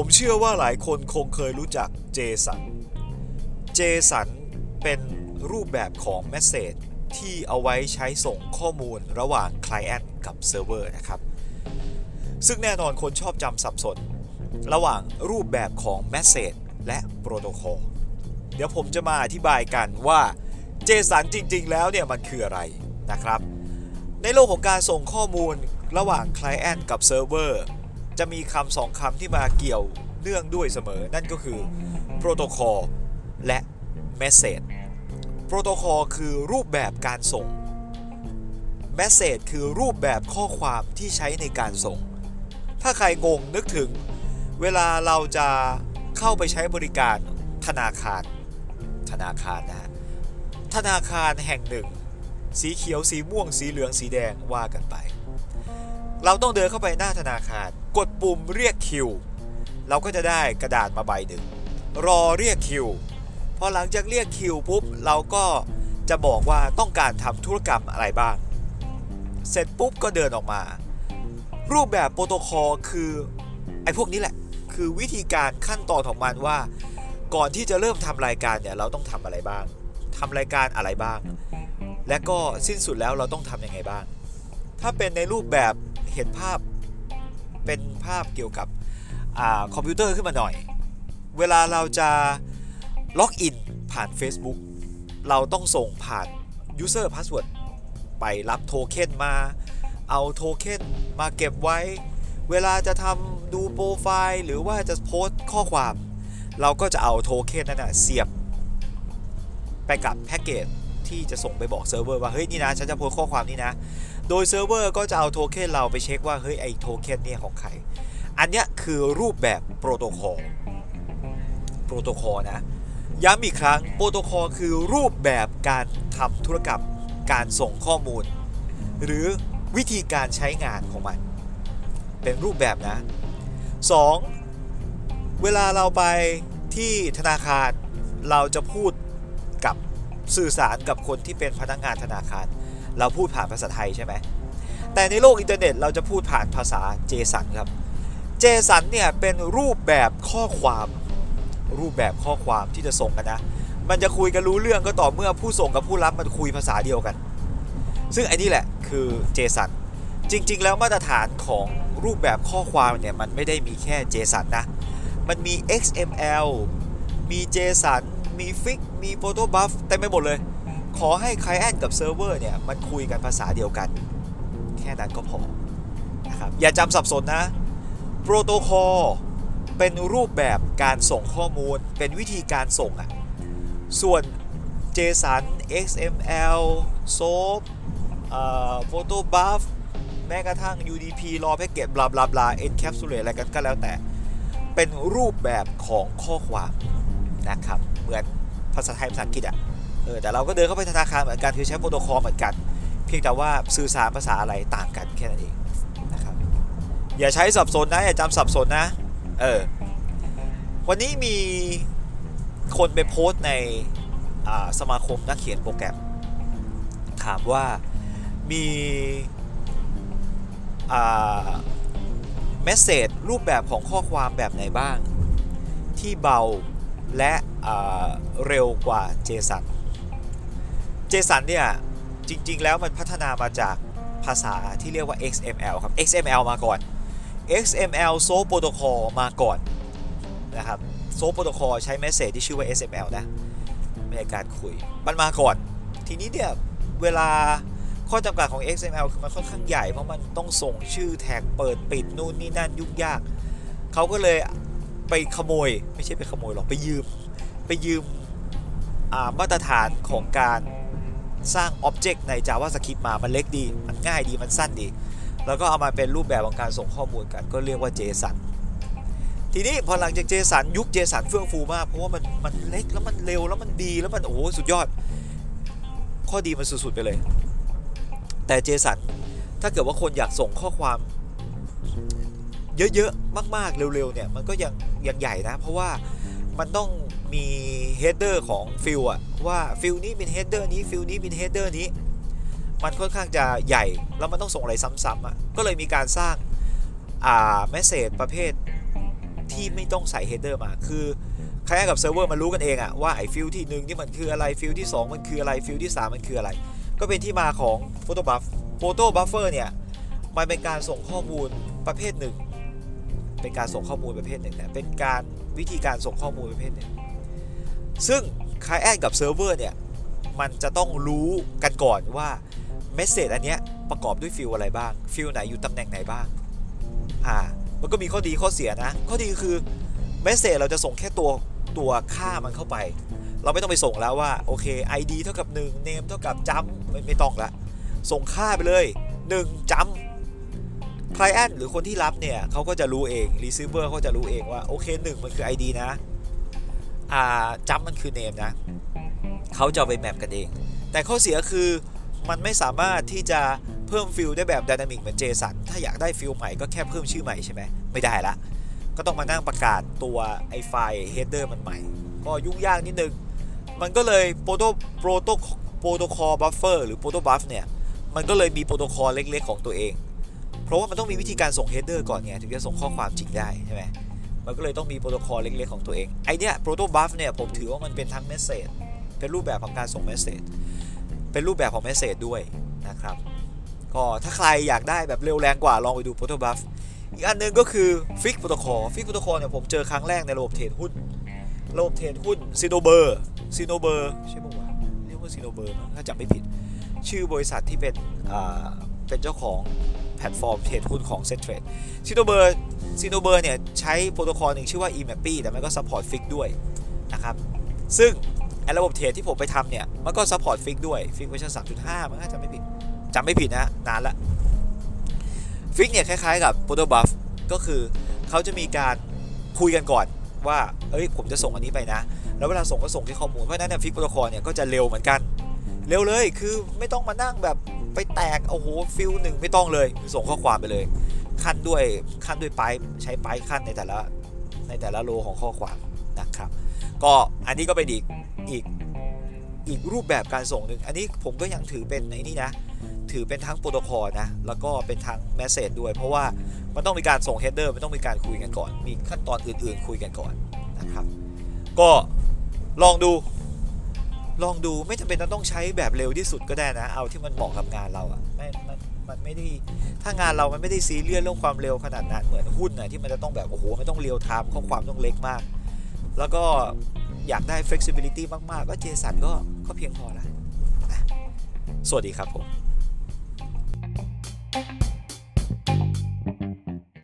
ผมเชื่อว่าหลายคนคงเคยรู้จัก JSON JSON เป็นรูปแบบของ Message ที่เอาไว้ใช้ส่งข้อมูลระหว่าง Client กับ Server นะครับ ซึ่งแน่นอนคนชอบจำสับสน ระหว่างรูปแบบของ Message และโปรโตคอล เดี๋ยวผมจะมาอธิบายกันว่า JSON จริง ๆ แล้วเนี่ยมันคืออะไรนะครับ ในโลกของการส่งข้อมูลระหว่าง Client กับ Server จะมีคำสองคำที่มาเกี่ยวเนื่องด้วยเสมอ นั่นก็คือโปรโตคอลและ Message โปรโตคอลคือรูปแบบการส่ง Message คือรูปแบบข้อความที่ใช้ในการส่ง ถ้าใครงงนึกถึง เวลาเราจะเข้าไปใช้บริการธนาคาร ธนาคารนะฮะธนาคารแห่งหนึ่ง สีเขียวสีม่วงสีเหลืองสีแดงว่ากันไป เราต้องเดินเข้าไปหน้าธนาคาร กดปุ่มเรียกคิว เราก็จะได้กระดาษมาใบหนึ่ง รอเรียกคิว พอหลังจากเรียกคิวปุ๊บ เราก็จะบอกว่าต้องการทำธุรกรรมอะไรบ้าง เสร็จปุ๊บก็เดินออกมา รูปแบบโปรโตคอลคือไอ้พวกนี้แหละ คือวิธีการขั้นตอนของมันว่า ก่อนที่จะเริ่มทำรายการเนี่ยเราต้องทำอะไรบ้างทำรายการอะไรบ้าง และก็สิ้นสุดแล้วเราต้องทำยังไงบ้าง ถ้าเป็นในรูปแบบ เห็นภาพเป็นภาพเกี่ยวกับอคอมพิวเตอร์ขึ้นมาหน่อย เวลาเราจะ login ผ่าน Facebook เราต้องส่งผ่าน User Password ไปรับโทเค็นมา เอาโทเค็นมาเก็บไว้ เวลาจะทำดูโปรไฟล์หรือว่าจะโพสต์ข้อความ เราก็จะเอาโทเค็นนั้นนะเสียบ ไปกับแพ็กเกจที่จะส่งไปบอกเซิร์ฟเวอร์ว่า เฮ้ย นี่นะ ฉันจะโพสต์ข้อความนี้นะ โดยเซิร์ฟเวอร์ก็จะเอาโทเค็นเราไปเช็คว่าเฮ้ยไอโทเค็นเนี่ยของใคร อันเนี้ยคือรูปแบบ protocol protocol นะย้ำอีกครั้งโปรโตคอลคือรูปแบบการทำธุรกรรมการส่งข้อมูล หรือวิธีการใช้งานของมัน เป็นรูปแบบนะ 2. เวลาเราไปที่ธนาคารเราจะพูดกับสื่อสารกับคนที่เป็นพนักงานธนาคาร เราพูดผ่านภาษาไทยใช่ไหมแต่ในโลกอินเทอร์เน็ตเราจะพูดผ่านภาษา JSON ครับ JSON เนี่ยเป็นรูปแบบข้อความรูปแบบข้อความที่จะส่งกันนะ มันจะคุยกันรู้เรื่องก็ต่อเมื่อผู้ส่งกับผู้รับมันคุยภาษาเดียวกัน ซึ่งไอ้นี่แหละคือ JSON จริง ๆ แล้วมาตรฐานของรูปแบบข้อความเนี่ยมันไม่ได้มีแค่ JSON นนะ มันมี XML มี JSON มี Fix มี Photo Buff เต็มไปหมดเลย ขอให้ Client กับ Server เนี่ยมันคุยกันภาษาเดียวกัน แค่นั้นก็พอนะครับอย่าจำสับสนนะโปรโตคอลเป็นรูปแบบการส่งข้อมูลเป็นวิธีการส่งอะส่วน JSON XML SOAP เอ่อ Photo Buff แม้กระทั่ง UDP รอแพ็กเกจบลาบลาบลา encapsulate อะไรกันก็แล้วแต่ เป็นรูปแบบของข้อความนะครับ เหมือนภาษาไทยภาษาอังกฤษอะ เออแต่เราก็เดินเข้าไปธนาคารเหมือนกันคือใช้โปรโตคอลเหมือนกัน เพียงแต่ว่าสื่อสารภาษาอะไรต่างกันแค่นั้นเองนะครับอย่าใช้สับสนนะอย่าจำสับสนนะเออวันนี้มีคนไปโพสต์ในสมาคมนักเขียนโปรแกรม ถามว่ามีเมสเซจรูปแบบของข้อความแบบไหนบ้าง ที่เบาและเร็วกว่า JSON JSON เนี่ย จริง ๆ แล้วมันพัฒนามาจากภาษาที่เรียกว่า XML ครับ XML มาก่อน XML SOAP Protocol มาก่อนนะครับ SOAP Protocol ใช้เมสเซจที่ชื่อว่า XML นะในการคุย มันมาก่อน ทีนี้เนี่ย เวลาข้อจำกัดของ XML คือมันค่อนข้างใหญ่ เพราะมันต้องส่งชื่อแท็กเปิดปิดนู่นนี่นั่นยุ่งยาก เขาก็เลยไปขโมย ไม่ใช่ไปขโมยหรอก ไปยืม ไปยืมมาตรฐานของการ สร้างอ็อบเจกต์ใน JavaScript มา มันเล็กดี มันง่ายดี มันสั้นดี แล้วก็เอามาเป็นรูปแบบของการส่งข้อมูลกัน ก็เรียกว่า JSON ทีนี้พอหลังจาก JSON ยุค JSON เฟื่องฟูมาก เพราะว่ามันมันเล็กแล้วมันเร็วแล้วมันดีแล้วมันโอ้โหสุดยอด ข้อดีมันสุดๆไปเลย แต่ JSON ถ้าเกิดว่าคนอยากส่งข้อความเยอะๆ มากๆ เร็วๆ เนี่ย มันก็ยังยังใหญ่นะ เพราะว่ามันต้อง มี header ของ field อะว่า field นี้เป็น header นี้ field นี้เป็น header นี้ มันค่อนข้างจะใหญ่แล้วมันต้องส่งอะไรซ้ำๆอะก็เลยมีการสร้างอ่า message ประเภทที่ไม่ต้องใส่ header มาคือ client กับเซิร์ฟเวอร์มันรู้กันเองอะว่าไอ้ field ที่หนึ่งนี่มันคืออะไร field ที่ 2 มันคืออะไร field ที่ 3 มันคืออะไร ก็เป็นที่มาของ Proto Buff Proto Buffer เนี่ยมันเป็นการส่งข้อมูลประเภทหนึ่ง เป็นการส่งข้อมูลประเภทหนึ่งนะเป็นการวิธีการส่งข้อมูลประเภทหนึ่ง ซึ่ง client กับเซิร์ฟเวอร์เนี่ย มันจะต้องรู้กันก่อนว่า message อันเนี้ยประกอบด้วย field อะไรบ้าง field ไหนอยู่ตำแหน่งไหนบ้าง อ่า มันก็มีข้อดีข้อเสียนะ ข้อดีคือ message เราจะส่งแค่ตัวตัวค่ามันเข้าไป เราไม่ต้องไปส่งแล้วว่าโอเค ID เท่ากับ1 name เท่ากับจัมไม่ไม่ต้องละ ส่งค่าไปเลย 1จัม c l i e n t หรือคนที่รับเนี่ยเขาก็จะรู้เอง receiver เขาจะรู้เองว่าโอเค1มันคือ ID นะ อ่าจัมมันคือ name นะเขาจะไป map กันเอง แต่ข้อเสียคือมันไม่สามารถที่จะเพิ่ม field ได้แบบ dynamic เหมือน JSON ถ้าอยากได้ field ใหม่ก็แค่เพิ่มชื่อใหม่ใช่ไหมไม่ได้ละ ก็ต้องมานั่งประกาศตัวไอไฟล์ header มันใหม่ ก็ยุ่งยากนิดนึง มันก็เลย proto proto protocol buffer หรือ proto buff เนี่ย มันก็เลยมีโปรโตคอลเล็กๆ ของตัวเอง เพราะว่ามันต้องมีวิธีการส่ง header ก่อนไงถึงจะส่งข้อความจริงได้ใช่ไหม มันก็เลยต้องมีโปรโตคอลเล็กๆของตัวเอง ไอเนี้ย proto buff เนี่ยผมถือว่ามันเป็นทั้ง message เป็นรูปแบบของการส่ง message เป็นรูปแบบของ message ด้วยนะครับก็ถ้าใครอยากได้แบบเร็วแรงกว่าลองไปดู proto buff อีกอันหนึงก็คือFIX protocol FIX protocol เนี่ยผมเจอครั้งแรกในระบบเทรดหุ้นระบบเทรดหุ้น Cinnober Cinnober ใช่ปะวะเรียกว่า Cinnober ถ้าจำไม่ผิด ชื่อบริษัทที่เป็นอ่าเป็นเจ้าของ แพลตฟอร์มเทรดหุ้นของ Settrade Cinnober Cinnober เนี่ยใช้โปรโตคอลหนึ่งชื่อว่า eMAPI แต่มันก็ support ฟิกด้วยนะครับซึ่งไอระบบเทรดที่ผมไปทำเนี่ย มันก็ support FIX ด้วย FIX เวอร์ชัน3.5 มันก็จะไม่ผิดจำไม่ผิดนะนานละFIX เนี่ยคล้ายๆกับ proto Buff ก็คือเขาจะมีการคุยกันก่อนว่าเอ้ยผมจะส่งอันนี้ไปนะ แล้วเวลาส่งก็ส่งที่ข้อมูล เพราะฉะนั้นเนี่ย FIX protocol เนี่ยก็จะเร็วเหมือนกัน เร็วเลยคือไม่ต้องมานั่งแบบ ไปแตกโอ้โห field หนึ่งไม่ต้องเลย ส่งข้อความไปเลย คั่นด้วยคั่นด้วย pipe ใช้ pipe คั่นในแต่ละในแต่ละ row ของข้อความนะครับ ก็อันนี้ก็เป็นอีกอีกอีกรูปแบบการส่งหนึ่งอันนี้ผมก็ยังถือเป็นไอ้นี่นะ ถือเป็นทั้งโปรโตคอลนะ แล้วก็เป็นทั้ง message ด้วย เพราะว่ามันต้องมีการส่ง header มันต้องมีการคุยกันก่อน มีขั้นตอนอื่นๆ คุยกันก่อนนะครับ ก็ลองดู ลองดูไม่จำเป็นต้องใช้แบบเร็วที่สุดก็ได้นะ เอาที่มันเหมาะกับงานเราอะไม่มันมันไม่ได้ถ้างานเรามันไม่ได้ซีเรียสเรื่องความเร็วขนาดนั้นเหมือนหุ้นนะที่มันจะต้องแบบโอ้โหไม่ต้อง real-time ข้อความต้องเล็กมาก แล้วก็อยากได้ flexibility มากๆ ก็ JSON ก็ก็เพียงพอแล้วนะสวัสดีครับผม